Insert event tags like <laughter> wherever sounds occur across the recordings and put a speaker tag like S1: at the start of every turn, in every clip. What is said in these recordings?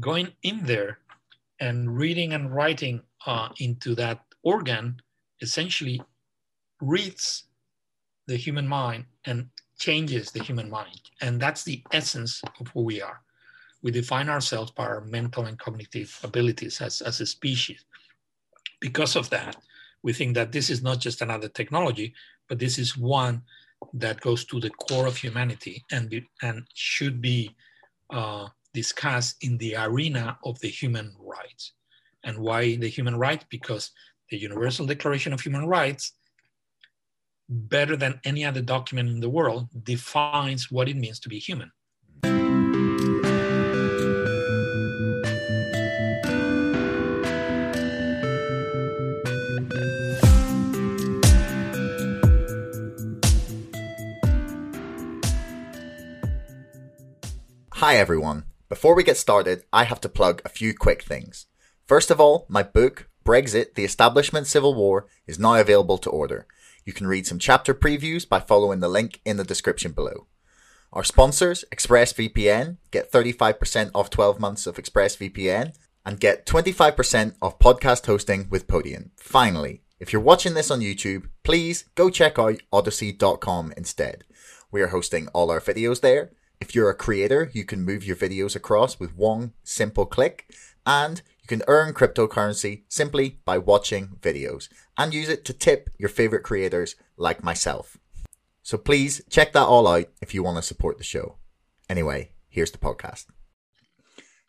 S1: going in there and reading and writing uh, into that organ essentially reads the human mind and changes the human mind. And that's the essence of who we are. We define ourselves by our mental and cognitive abilities as, as a species. Because of that, we think that this is not just another technology, but this is one that goes to the core of humanity and, be, and should be uh, discussed in the arena of the human rights. And why the human rights? Because the Universal Declaration of Human Rights, better than any other document in the world, defines what it means to be human.
S2: Hi everyone. Before we get started, I have to plug a few quick things. First of all, my book, Brexit, The Establishment Civil War, is now available to order. You can read some chapter previews by following the link in the description below. Our sponsors, ExpressVPN, get 35% off 12 months of ExpressVPN and get 25% off podcast hosting with Podium. Finally, if you're watching this on YouTube, please go check out odysee.com instead. We are hosting all our videos there if you're a creator, you can move your videos across with one simple click and you can earn cryptocurrency simply by watching videos and use it to tip your favorite creators like myself. So please check that all out if you want to support the show. Anyway, here's the podcast.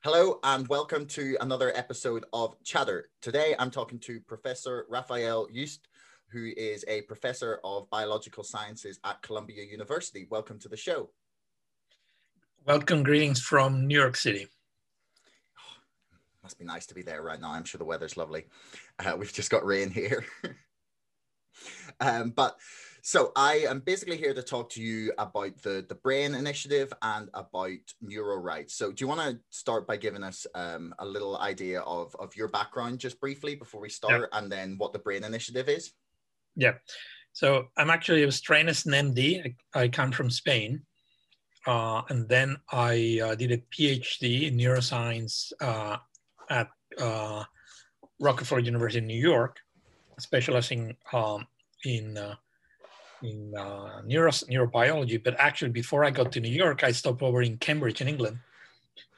S2: Hello and welcome to another episode of Chatter. Today I'm talking to Professor Rafael Yuste, who is a professor of biological sciences at Columbia University. Welcome to the show.
S1: Welcome, greetings from New York City.
S2: must be nice to be there right now. I'm sure the weather's lovely. Uh, we've just got rain here. <laughs> um, but so I am basically here to talk to you about the the Brain Initiative and about neuro rights. So do you want to start by giving us um, a little idea of of your background just briefly before we start, yeah. and then what the Brain Initiative is?
S1: Yeah. So I'm actually a trained as an MD. I, I come from Spain. Uh, and then I uh, did a PhD in neuroscience uh, at uh, Rockefeller University in New York, specializing um, in uh, in uh, neuro, neurobiology. But actually, before I got to New York, I stopped over in Cambridge, in England,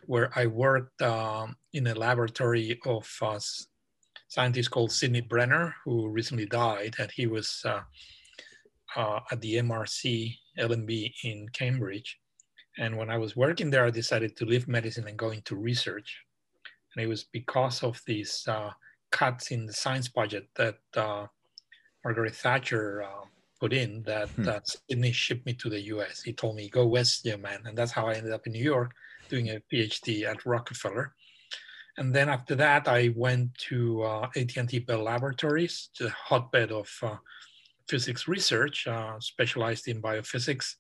S1: where I worked um, in a laboratory of a scientist called Sidney Brenner, who recently died, and he was at the MRC LMB in Cambridge and when I was working there, I decided to leave medicine and go into research. And it was because of these uh, cuts in the science budget that uh, Margaret Thatcher uh, put in that hmm. uh, Sidney shipped me to the US. He told me, go west, young man. And that's how I ended up in New York doing a PhD at Rockefeller. And then after that, I went to uh, AT&T Bell Laboratories, the hotbed of uh, physics research, uh, specialized in biophysics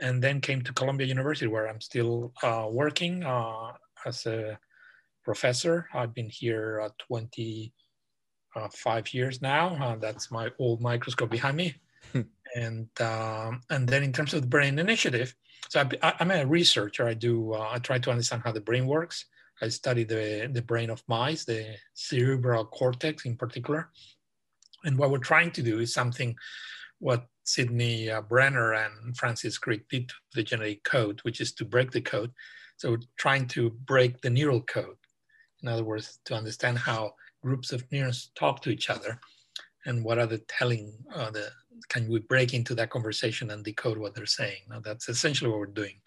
S1: and then came to Columbia University, where I'm still uh, working uh, as a professor. I've been here uh, 25 years now. Uh, that's my old microscope behind me. Hmm. and um, and then in terms of the Brain Initiative, so I, am a researcher. I do uh, I try to understand how the brain works. I study the the brain of mice, the cerebral cortex in particular. And what we're trying to do is something what Sidney uh, Brenner and Francis Crick did to the genetic code, which is to break the code. So trying to break the neural code. In other words, to understand how groups of neurons talk to each other and what are the telling, uh, the, can we break into that conversation and decode what they're saying? Now that's essentially what we're doing.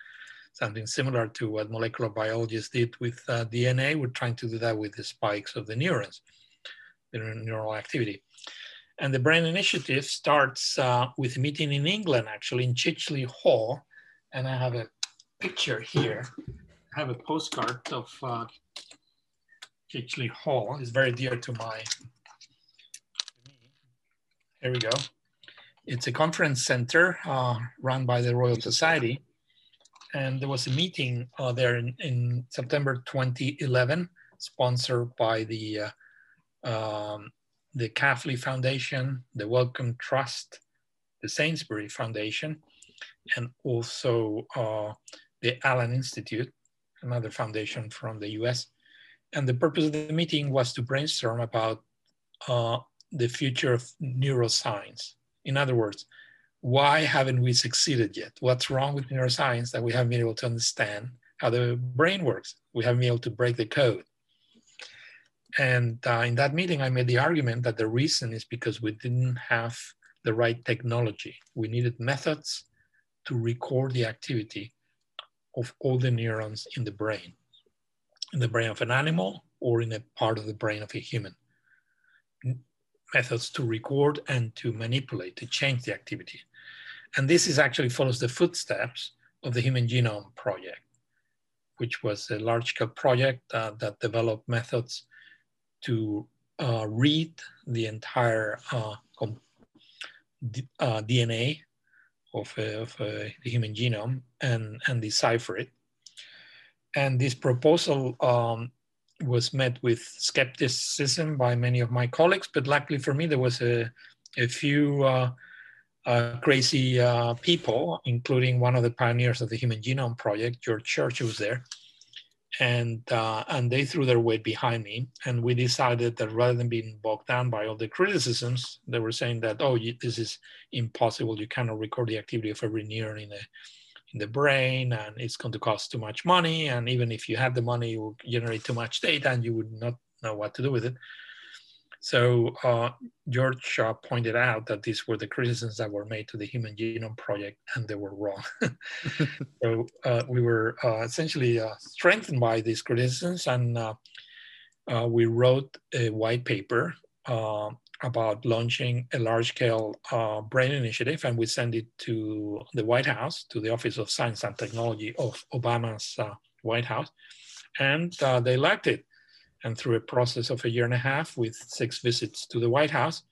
S1: Something similar to what molecular biologists did with uh, DNA. We're trying to do that with the spikes of the neurons, the neural activity. And the Brain Initiative starts uh, with a meeting in England, actually, in Chicheley Hall. And I have a picture here. I have a postcard of uh, Chicheley Hall. It's very dear to my. Here we go. It's a conference center uh, run by the Royal Society. And there was a meeting uh, there in, in, September 2011, sponsored by the uh, um, the Kavli Foundation, the Wellcome Trust, the Sainsbury Foundation, and also uh, the Allen Institute. another foundation from the US. And the purpose of the meeting was to brainstorm about uh, the future of neuroscience. In other words, why haven't we succeeded yet? What's wrong with neuroscience that we haven't been able to understand how the brain works? We haven't been able to break the code. And uh, in that meeting, I made the argument that the reason is because we didn't have the right technology. We needed methods to record the activity of all the neurons in the brain, in the brain of an animal or in a part of the brain of a human. Methods to record and to manipulate, to change the activity. And this is actually follows the footsteps of the Human Genome Project, which was a large scale project uh, that developed methods to uh, read the entire uh, uh DNA of, of the human genome and, and decipher it. And this proposal um, was met with skepticism by many of my colleagues, but luckily for me, there was a, a few uh, uh, crazy uh, people, including one of the pioneers of the Human Genome Project, George Church, was there, and uh, and they threw their weight behind me, and we decided that rather than being bogged down by all the criticisms, they were saying that oh, this is impossible, you cannot record the activity of every neuron in the in the brain, and it's going to cost too much money, and even if you had the money, you would generate too much data, and you would not know what to do with it. So uh, George uh, pointed out that these were the criticisms that were made to the Human Genome Project, and they were wrong. <laughs> so uh, we were uh, essentially uh, strengthened by these criticisms, and uh, we wrote a white paper about launching a large-scale brain initiative, and we sent it to the White House, to the Office of Science and Technology of Obama's White House, and they liked it and through a process of a year and a half with six visits to the White House,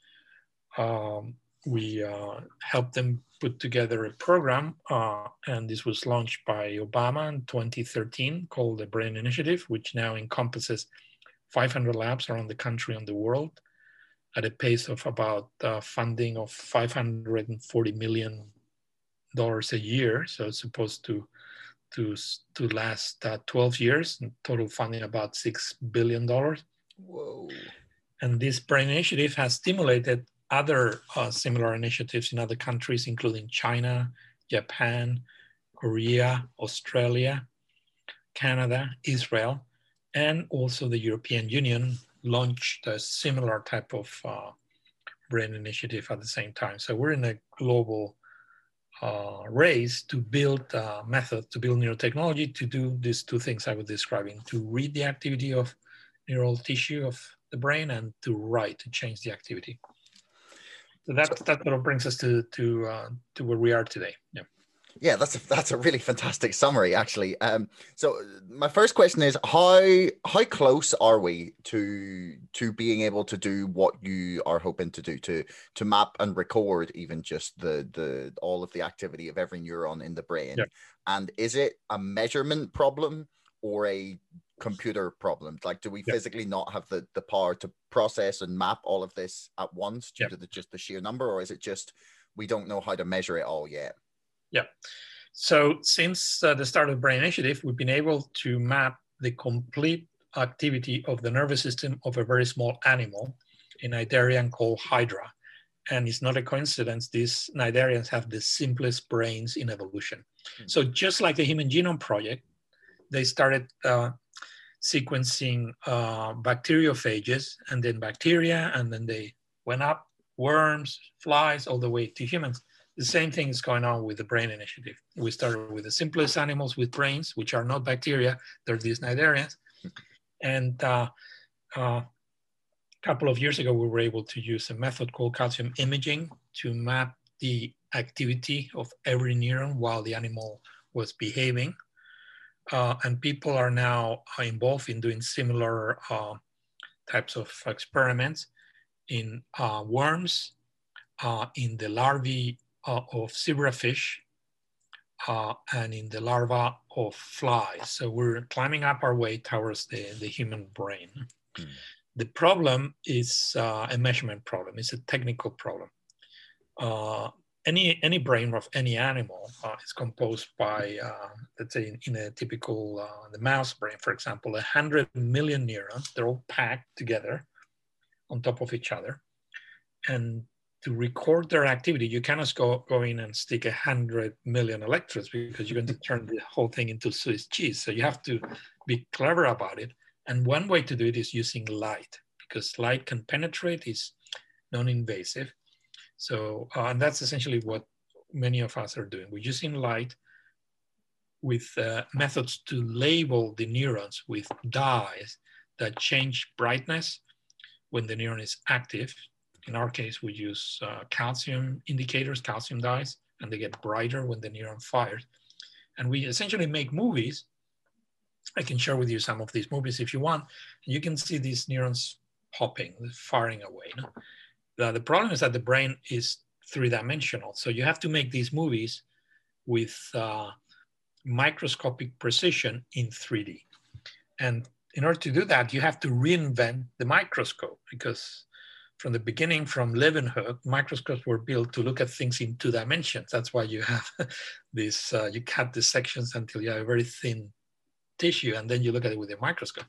S1: um, we uh, helped them put together a program, uh, and this was launched by Obama in 2013 called the Brain Initiative, which now encompasses 500 labs around the country and the world at a pace of about uh, funding of 540 million dollars a year. So it's supposed to to, to last uh, 12 years, total funding about $6 billion.
S2: Whoa.
S1: And this BRAIN initiative has stimulated other uh, similar initiatives in other countries, including China, Japan, Korea, Australia, Canada, Israel, and also the European Union launched a similar type of uh, brain initiative at the same time. So we're in a global uh, race to build a method, to build neurotechnology to do these two things I was describing, to read the activity of neural tissue of the brain and to write, to change the activity. So that, that sort of brings us to, to, uh, to where we are today. Yeah.
S2: Yeah, that's a, that's a really fantastic summary, actually. Um, so my first question is how how close are we to to being able to do what you are hoping to do to to map and record even just the the all of the activity of every neuron in the brain? Yeah. And is it a measurement problem or a computer problem? Like, do we yeah. physically not have the the power to process and map all of this at once due yeah. to the, just the sheer number, or is it just we don't know how to measure it all yet?
S1: Yeah. So since uh, the start of the Brain Initiative, we've been able to map the complete activity of the nervous system of a very small animal, a cnidarian called Hydra. And it's not a coincidence, these cnidarians have the simplest brains in evolution. Mm-hmm. So just like the Human Genome Project, they started uh, sequencing uh, bacteriophages and then bacteria, and then they went up, worms, flies, all the way to humans. The same thing is going on with the brain initiative. We started with the simplest animals with brains, which are not bacteria, they're these cnidarians. And uh, uh, a couple of years ago, we were able to use a method called calcium imaging to map the activity of every neuron while the animal was behaving. Uh, and people are now involved in doing similar uh, types of experiments in uh, worms, uh, in the larvae uh, of zebrafish uh, and in the larva of flies. So we're climbing up our way towards the, the human brain. Mm. The problem is uh, a measurement problem. It's a technical problem. Uh, any any brain of any animal uh, is composed by, uh, let's say, in, in a typical uh, the mouse brain, for example, a hundred million neurons. They're all packed together on top of each other, and to record their activity, you cannot go, go in and stick a hundred million electrodes because you're going <laughs> to turn the whole thing into Swiss cheese. So you have to be clever about it. And one way to do it is using light because light can penetrate, is non-invasive. So, uh, and that's essentially what many of us are doing. We're using light with uh, methods to label the neurons with dyes that change brightness when the neuron is active. In our case, we use uh, calcium indicators, calcium dyes, and they get brighter when the neuron fires. And we essentially make movies. I can share with you some of these movies if you want. You can see these neurons popping, firing away. The, the problem is that the brain is three dimensional. So you have to make these movies with uh, microscopic precision in 3D. And in order to do that, you have to reinvent the microscope because from the beginning, from Leeuwenhoek, microscopes were built to look at things in two dimensions. That's why you have <laughs> this, uh, you cut the sections until you have a very thin tissue and then you look at it with a microscope.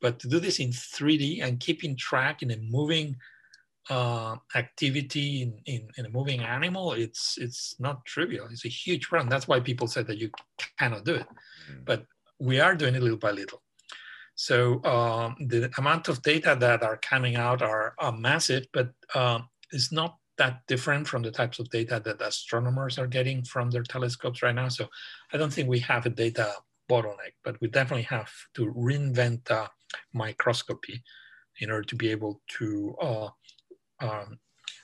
S1: But to do this in 3D and keeping track in a moving uh, activity in, in, in, a moving animal, it's it's not trivial. It's a huge problem. That's why people said that you cannot do it. Mm. But we are doing it little by little. So um, the amount of data that are coming out are, are massive, but uh, it's not that different from the types of data that astronomers are getting from their telescopes right now. So I don't think we have a data bottleneck, but we definitely have to reinvent uh, microscopy in order to be able to uh, um,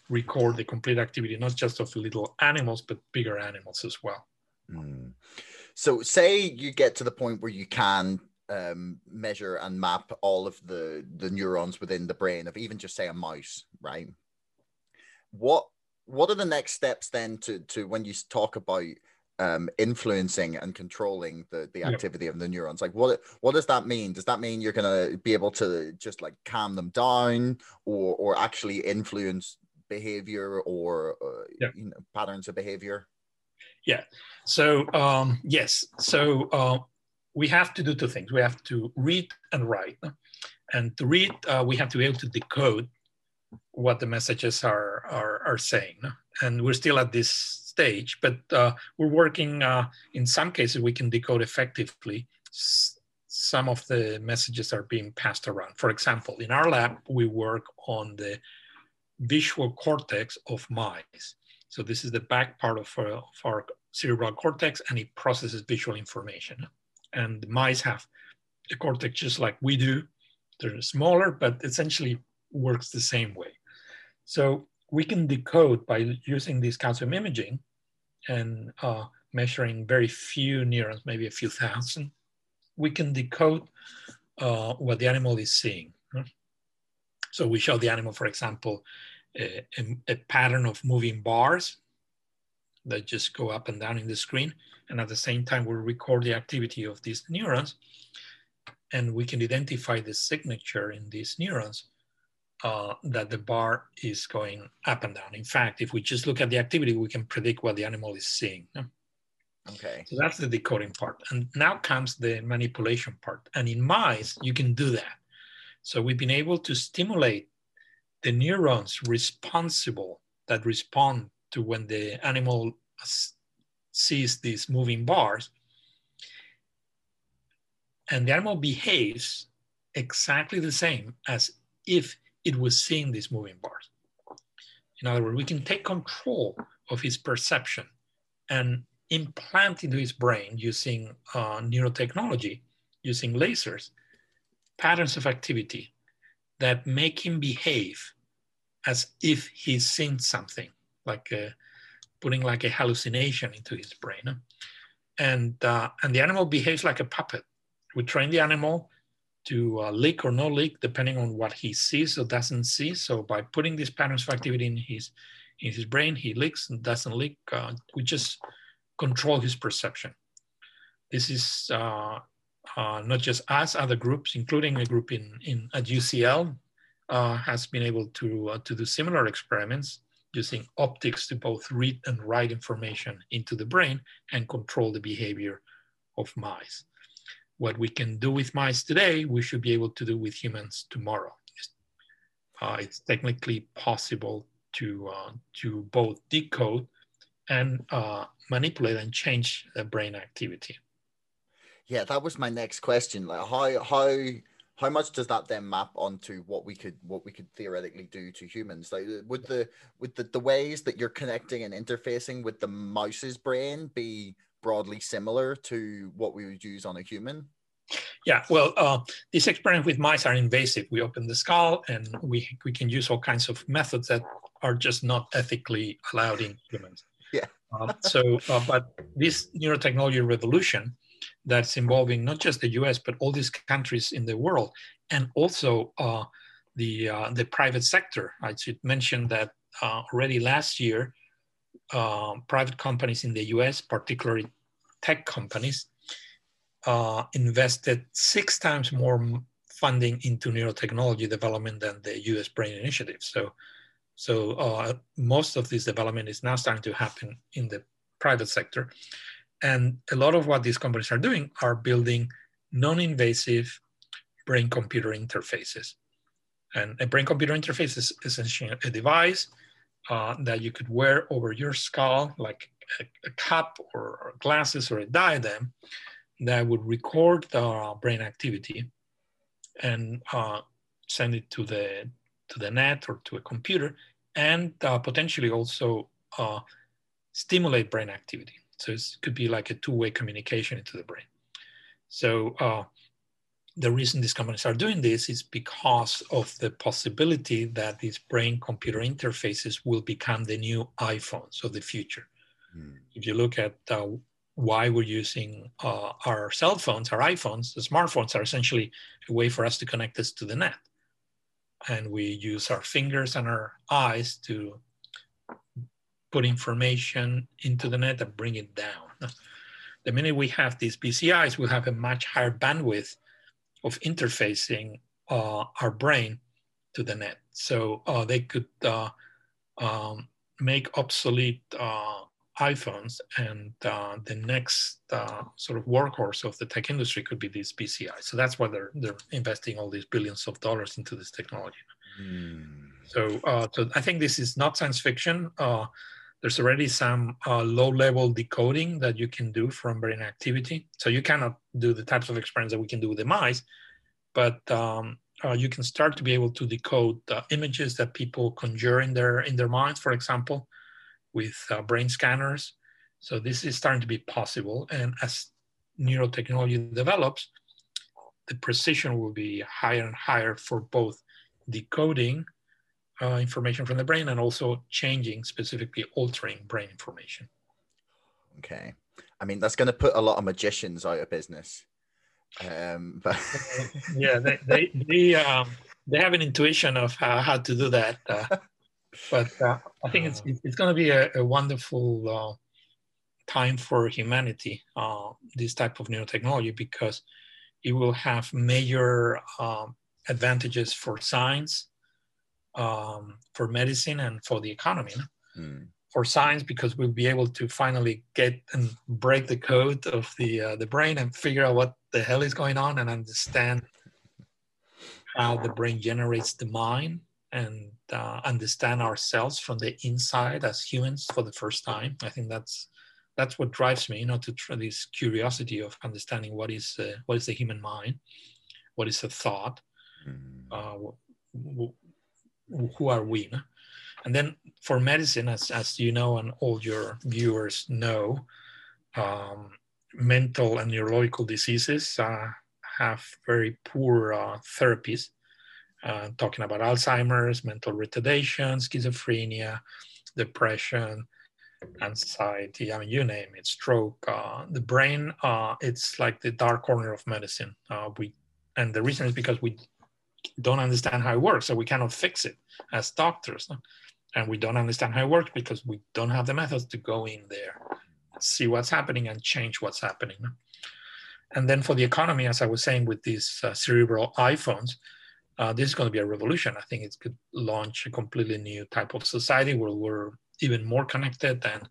S1: record the complete activity, not just of little animals, but bigger animals as well.
S2: Mm. So, say you get to the point where you can um, measure and map all of the the neurons within the brain of even just say a mouse, right? What what are the next steps then to to when you talk about um, influencing and controlling the the activity yep. of the neurons like what what does that mean does that mean you're gonna be able to just like calm them down or or actually influence behavior or uh, yep. you know patterns of behavior
S1: yeah so um yes so uh, we have to do two things we have to read and write and to read uh, we have to be able to decode what the messages are are, are saying and we're still at this stage, but uh, we're working, uh, in some cases, we can decode effectively. Some of the messages are being passed around. For example, in our lab, we work on the visual cortex of mice. So this is the back part of our, of our cerebral cortex and it processes visual information. And mice have a cortex just like we do. They're smaller, but essentially works the same way. So we can decode by using this calcium imaging and uh, measuring very few neurons, maybe a few thousand, we can decode uh, what the animal is seeing. So we show the animal, for example, a, a, a, pattern of moving bars that just go up and down in the screen. And at the same time, we'll record the activity of these neurons and we can identify the signature in these neurons uh, that the bar is going up and down. In fact, if we just look at the activity, we can predict what the animal is seeing.
S2: Okay.
S1: So that's the decoding part. And now comes the manipulation part. And in mice, you can do that. So we've been able to stimulate the neurons responsible that respond to when the animal sees these moving bars. And the animal behaves exactly the same as if it was seeing these moving bars. In other words, we can take control of his perception and implant into his brain using uh, neurotechnology, using lasers, patterns of activity that make him behave as if he's seen something, like a, putting like a hallucination into his brain. And, uh, and the animal behaves like a puppet. We train the animal to uh, leak or no leak depending on what he sees or doesn't see. So by putting these patterns of activity in his in his brain, he leaks and doesn't leak. Uh, we just control his perception. This is uh, uh not just us, other groups, including a group in, in at UCL, uh, has been able to uh, to do similar experiments. Using optics to both read and write information into the brain and control the behavior of mice. What we can do with mice today, we should be able to do with humans tomorrow. Uh, it's technically possible to, uh, to both decode and uh, manipulate and change the brain activity.
S2: Yeah, that was my next question. Like how how how much does that then map onto what we could what we could theoretically do to humans? Like would the would the, the ways that you're connecting and interfacing with the mouse's brain be broadly similar to what we would use on a human?
S1: Yeah well uh, these experiments with mice are invasive. We open the skull and we we can use all kinds of methods that are just not ethically allowed in humans.
S2: Yeah.
S1: Um, so uh, but this neurotechnology revolution that's involving not just the US, but all these countries in the world, and also uh, the, uh, the private sector. I should mention that uh, already last year, uh, private companies in the US, particularly tech companies, uh, invested six times more funding into neurotechnology development than the US Brain Initiative. So, so uh, most of this development is now starting to happen in the private sector. And a lot of what these companies are doing are building non-invasive brain-computer interfaces. And a brain-computer interface is essentially a device uh, that you could wear over your skull, like a, a cup or, or, glasses or a diadem, that would record the brain activity and uh, send it to the to the net or to a computer, and uh, potentially also uh, stimulate brain activity. So it could be like a two-way communication into the brain. So uh, the reason these companies are doing this is because of the possibility that these brain-computer interfaces will become the new iPhones of the future. Mm. If you look at uh, why we're using uh, our cell phones, our iPhones, the smartphones are essentially a way for us to connect us to the net. And we use our fingers and our eyes to put information into the net and bring it down. The minute we have these BCIs, we'll have a much higher bandwidth of interfacing uh, our brain to the net. So uh, they could uh, um, make obsolete uh, iPhones, and uh, the next uh, sort of workhorse of the tech industry could be these BCIs. So that's why they're they're investing all these billions of dollars into this technology. Mm. So, so I think this is not science fiction. There's already some uh, low-level decoding that you can do from brain activity. So you cannot do the types of experiments that we can do with the mice, but um, uh, you can start to be able to decode images that people conjure in their in their minds, for example, with uh, brain scanners. So this is starting to be possible, and as neurotechnology develops, the precision will be higher and higher for both decoding uh, information from the brain and also changing, specifically altering brain information.
S2: Okay. I mean, that's going to put a lot of magicians out of business. Um, <laughs> but <laughs>
S1: yeah, they, they, they, um, they have an intuition of how, how to do that. Uh, <laughs> but uh, I think it's, it's going to be a, a wonderful uh, time for humanity, uh, this type of neurotechnology, because it will have major um, advantages for science, um, for medicine and for the economy. Mm. For science, because we'll be able to finally get and break the code of the uh, the brain and figure out what the hell is going on and understand how the brain generates the mind and uh, understand ourselves from the inside as humans for the first time. I think that's that's what drives me, you know, to try this curiosity of understanding what is uh, what is the human mind, what is a thought, mm. uh, who are we? And then for medicine, as, as you know, and all your viewers know, um, mental and neurological diseases uh, have very poor uh, therapies. Uh, talking about Alzheimer's, mental retardation, schizophrenia, depression, anxiety, I mean, you name it, stroke. Uh, the brain, uh, it's like the dark corner of medicine. Uh, we, and the reason is because we don't understand how it works, so we cannot fix it as doctors. And we don't understand how it works because we don't have the methods to go in there, see what's happening, and change what's happening. And then for the economy, as I was saying with these uh, cerebral iPhones, uh, this is going to be a revolution. I think it could launch a completely new type of society where we're even more connected and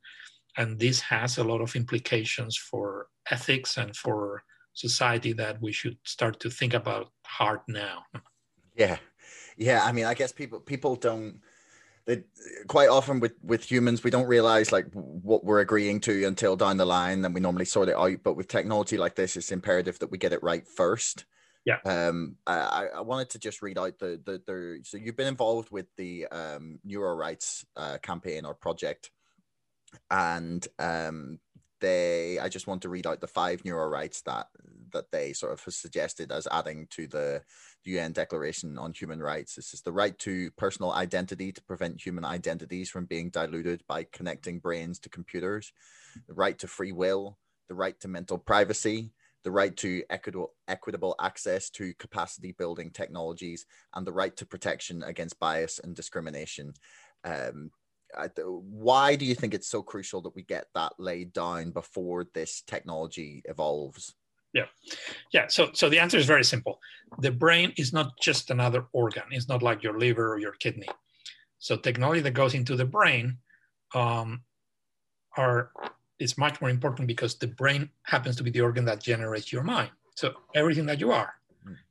S1: and this has a lot of implications for ethics and for society that we should start to think about hard now.
S2: Yeah, yeah. I mean, I guess people people don't. They, quite often with with humans we don't realize like what we're agreeing to until down the line and we normally sort it out but with technology like this it's imperative that we get it right first
S1: yeah.
S2: Um, I, I wanted to just read out the, the, the, so you've been involved with the um, Neuro Rights uh, campaign or project. And um, they, I just want to read out the five neuro rights that, that they sort of suggested as adding to the UN Declaration on Human Rights. This is the right to personal identity to prevent human identities from being diluted by connecting brains to computers, the right to free will, the right to mental privacy, the right to equitable, equitable access to capacity building technologies, and the right to protection against bias and discrimination. Um, why do you think it's so crucial that we get that laid down before this technology evolves?
S1: Yeah, yeah. So, so the answer is very simple. The brain is not just another organ. It's not like your liver or your kidney. So, technology that goes into the brain um, are is much more important because the brain happens to be the organ that generates your mind. So everything that you are.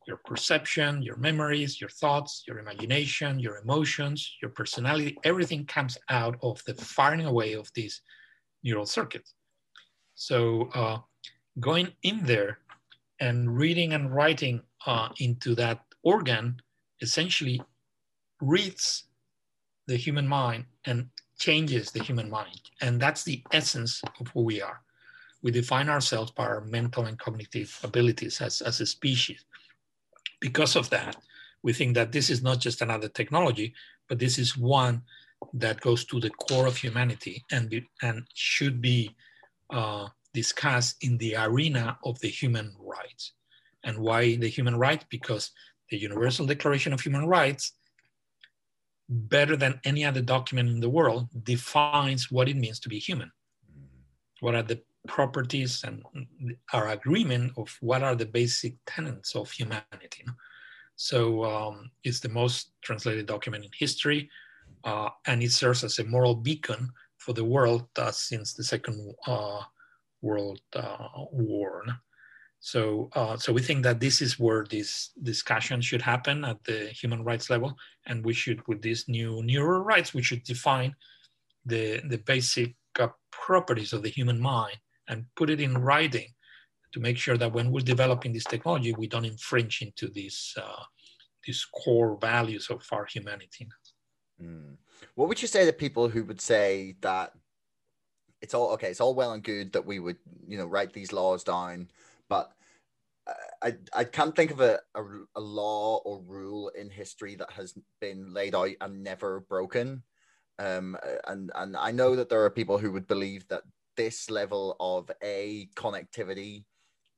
S1: Your perception, your memories, your thoughts, your imagination, your emotions, your personality, everything comes out of the firing away of these neural circuits. So uh, going in there and reading and writing uh, into that organ essentially reads the human mind and changes the human mind. And that's the essence of who we are. We define ourselves by our mental and cognitive abilities as, as a species. Because of that, we think that this is not just another technology, but this is one that goes to the core of humanity and, be, and should be uh, discussed in the arena of the human rights. And why the human rights? Because the Universal Declaration of Human Rights better than any other document in the world defines what it means to be human. What are the properties and our agreement of what are the basic tenets of humanity. So um, it's the most translated document in history, uh, and it serves as a moral beacon for the world uh, since the Second uh, World uh, War. So, uh, so we think that this is where this discussion should happen at the human rights level, and we should, with these new neuro rights, we should define the the basic uh, properties of the human mind and put it in writing to make sure that when we're developing this technology, we don't infringe into these uh, these core values of our humanity.
S2: Mm. What would you say to people who would say that it's all okay? It's all well and good that we would, you know, write these laws down but I, I can't think of a, a, a, law or rule in history that has been laid out and never broken. Um, and, and I know that there are people who would believe that this level of A, connectivity,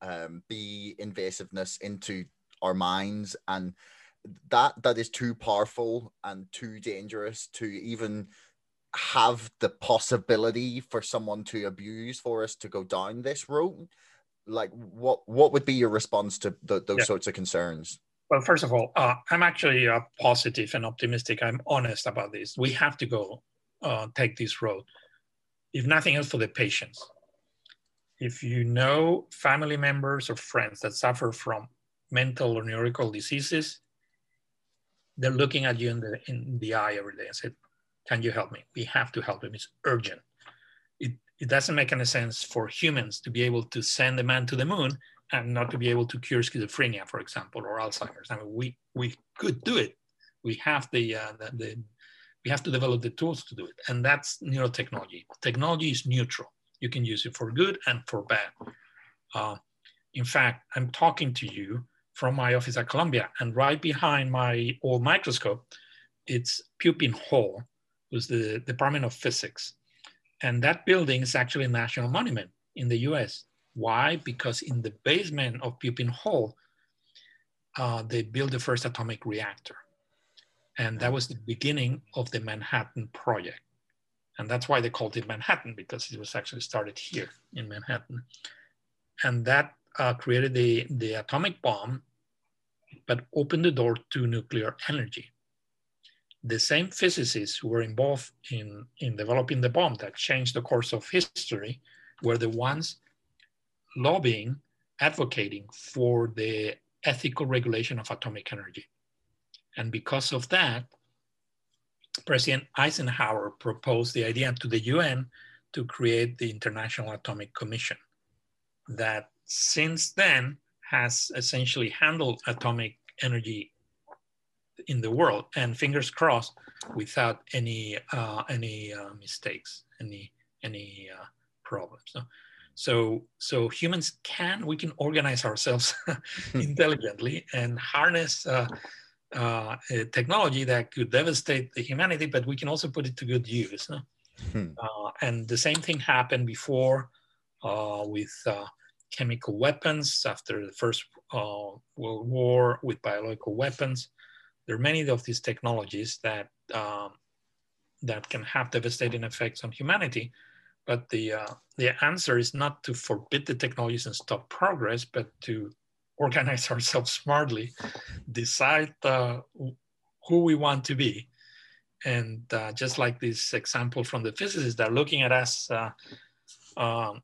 S2: um, B, invasiveness into our minds, and that that is too powerful and too dangerous to even have the possibility for someone to abuse for us to go down this road. Like what what would be your response to the, those yeah. sorts of concerns?
S1: Well first of all uh, i'm actually uh, positive and optimistic. I'm honest about this. We have to go uh, take this road if nothing else for the patients if you know family members or friends that suffer from mental or neurological diseases they're looking at you in the in the eye every day and say can you help me we have to help them it's urgent it doesn't make any sense for humans to be able to send a man to the moon and not to be able to cure schizophrenia, for example, or Alzheimer's. I mean, we we could do it. We have the, uh, the, the we have to develop the tools to do it, and that's neurotechnology. Technology is neutral. You can use it for good and for bad. Uh, in fact, I'm talking to you from my office at Columbia, and right behind my old microscope, it's Pupin Hall, who's the Department of Physics and that building is actually a national monument in the US. Why? Because in the basement of Pupin Hall, uh, they built the first atomic reactor. And that was the beginning of the Manhattan Project. And that's why they called it Manhattan, because it was actually started here in Manhattan. And that uh, created the, the atomic bomb but opened the door to nuclear energy. The same physicists who were involved in, in developing the bomb that changed the course of history were the ones lobbying, advocating for the ethical regulation of atomic energy. And because of that, President Eisenhower proposed the idea to the UN to create the International Atomic Commission that since then has essentially handled atomic energy in the world. And fingers crossed without any uh, any uh, mistakes any any uh, problems. So, so so humans can we can organize ourselves <laughs> intelligently and harness uh, uh, technology that could devastate the humanity but we can also put it to good use no? hmm. Uh, and the same thing happened before with chemical weapons after the First uh, World War with biological weapons. There are many of these technologies that um, that can have devastating effects on humanity. But the uh, the answer is not to forbid the technologies and stop progress, but to organize ourselves smartly, decide uh, who we want to be, and uh, just like this example from the physicists, that are looking at us uh, um,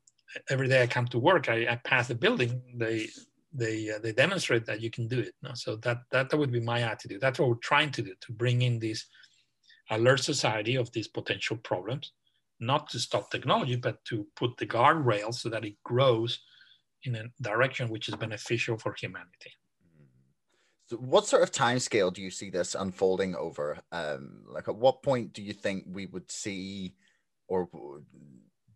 S1: every day I come to work, I, I pass the building, they they uh, they demonstrate that you can do it. No? So that, that that would be my attitude. That's what we're trying to do to bring in this alert society of these potential problems, not to stop technology, but to put the guardrails so that it grows in a direction which is beneficial for humanity.
S2: So what sort of time scale do you see this unfolding over? Um, like, at what point do you think we would see, or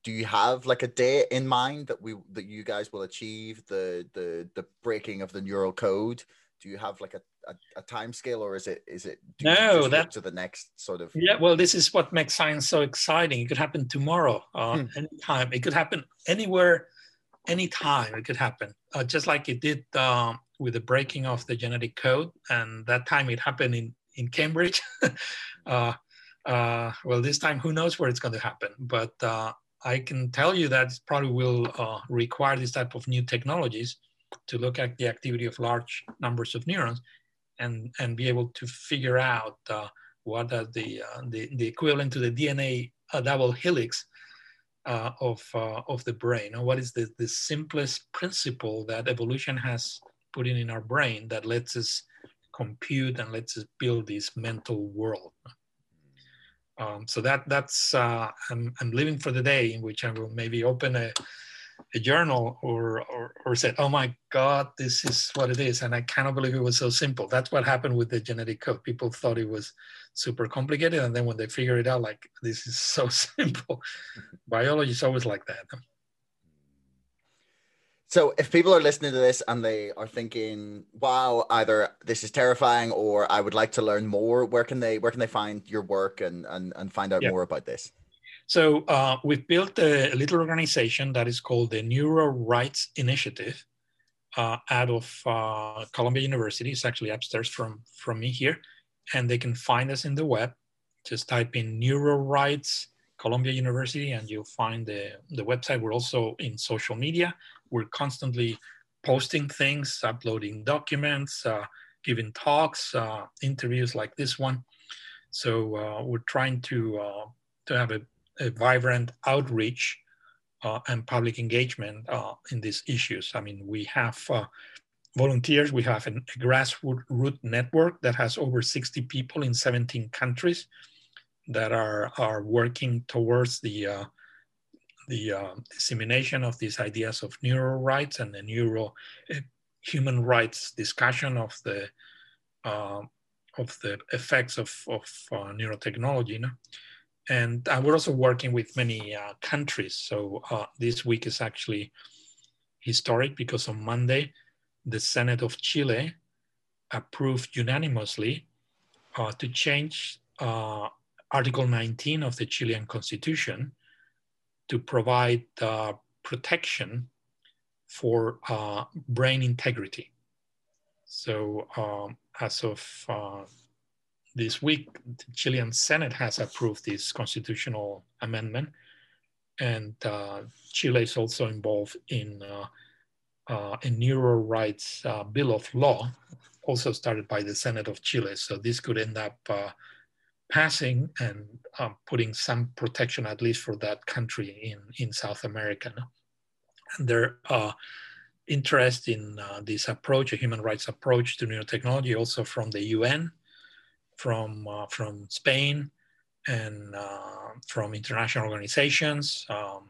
S2: do you have like a date in mind that we that you guys will achieve the the the breaking of the neural code? Do you have like a, a, a time scale or is it is it
S1: no that
S2: to the next sort of
S1: yeah well this is what makes science so exciting it could happen tomorrow uh, hmm. anytime it could happen anywhere anytime it could happen. Uh, just like it did um, with the breaking of the genetic code and that time it happened in in cambridge. <laughs> Uh, uh, well this time who knows where it's going to happen but uh, I can tell you that it probably will uh, require this type of new technologies to look at the activity of large numbers of neurons and, and be able to figure out uh, what are the, the, the, equivalent to the DNA double helix uh, of, uh, of the brain. what is the, the simplest principle that evolution has put in in our brain that lets us compute and lets us build this mental world. Um, so that that's uh, I'm, I'm living for the day in which I will maybe open a, a journal or, or or say, oh my God, this is what it is, and I cannot believe it was so simple. That's what happened with the genetic code. People thought it was super complicated, and then when they figure it out, like this is so <laughs> simple. Biology is always like that.
S2: So if people are listening to this and they are thinking, "Wow, either this is terrifying or I would like to learn more," where can they where can they find your work and and, and find out more about this?
S1: So uh, we've built a, little organization that is called the Neuro Rights Initiative uh, out of uh, Columbia University. It's actually upstairs from from me here, and they can find us in the web. Just type in Neuro Rights Columbia University, and you'll find the the website. We're also in social media we're constantly posting things, uploading documents, uh, giving talks, uh, interviews like this one. So uh, we're trying to uh, to have a, a vibrant outreach uh, and public engagement uh, in these issues. I mean, we have volunteers. We have a grassroots network that has over 60 people in 17 countries that are are working towards the the uh, dissemination of these ideas of neuro rights and the neuro uh, human rights discussion of the uh, of the effects of, of uh, neurotechnology. And we're also working with many uh, countries. So uh, this week is actually historic because on Monday, the Senate of Chile approved unanimously to change Article 19 of the Chilean Constitution to provide uh, protection for uh, brain integrity. So um, as of uh, this week, the Chilean Senate has approved this constitutional amendment, and uh, Chile is also involved in uh, uh, a neuro rights bill of law also started by the Senate of Chile. So this could end up uh, passing and uh, putting some protection, at least for that country in, in South America. And their uh, interest in uh, this approach, a human rights approach to neurotechnology, also from the UN, from, uh, from Spain, and uh, from international organizations um,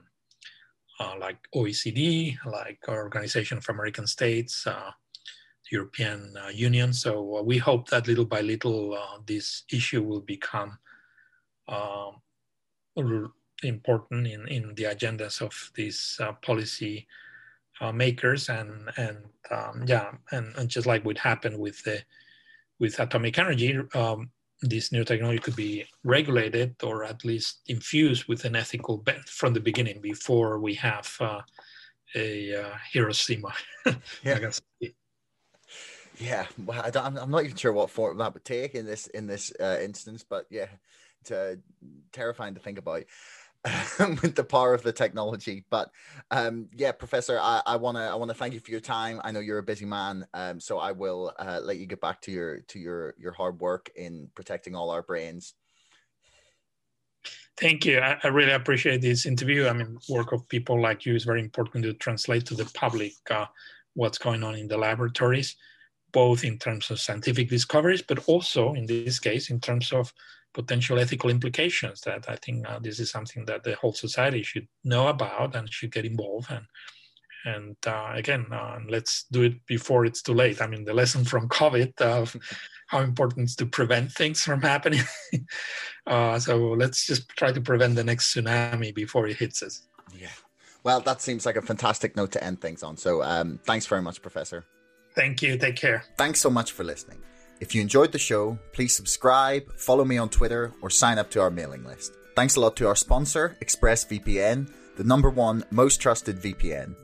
S1: uh, like OECD, like Organization of American States, European uh, Union. So uh, we hope that little by little uh, this issue will become um, important in, in the agendas of these policy makers and and um, yeah and, and just like what happened with the with atomic energy um, this new technology could be regulated or at least infused with an ethical bent from the beginning before we have uh, a uh, Hiroshima. <laughs>
S2: yeah. Yeah, well, I don't, I'm not even sure what form that would take in this in this uh, instance, but yeah, it's uh, terrifying to think about <laughs> with the power of the technology. But um, yeah, Professor, I I, want to I want to thank you for your time. I know you're a busy man, um, so I will uh, let you get back to your to your your hard work in protecting all our brains.
S1: Thank you. I, I really appreciate this interview. I mean, work of people like you is very important to translate to the public uh, what's going on in the laboratories both in terms of scientific discoveries, but also in this case, in terms of potential ethical implications that I think uh, this is something that the whole society should know about and should get involved. And, and uh, again, uh, let's do it before it's too late. I mean, the lesson from <laughs> COVID of how important it's to prevent things from happening. <laughs> Uh, so let's just try to prevent the next tsunami before it hits us.
S2: Yeah. Well, that seems like a fantastic note to end things on. So um, thanks very much, Professor.
S1: Thank you. Take care.
S2: Thanks so much for listening. If you enjoyed the show, please subscribe, follow me on Twitter, or sign up to our mailing list. Thanks a lot to our sponsor, ExpressVPN, the number one most trusted VPN.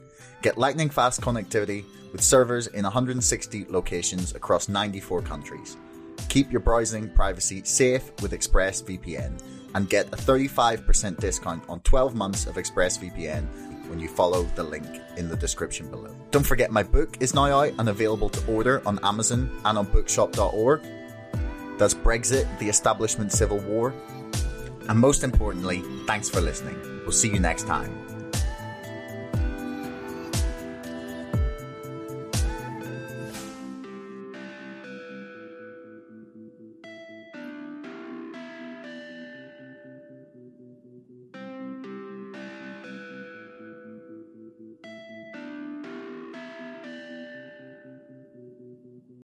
S2: Get lightning fast connectivity with servers in 160 locations across 94 countries. Keep your browsing privacy safe with ExpressVPN and get a 35% discount on 12 months of ExpressVPN when you follow the link in the description below. Don't forget my book is now out and available to order on Amazon and on bookshop.org. That's Brexit, the Establishment Civil War. And most importantly, thanks for listening. We'll see you next time.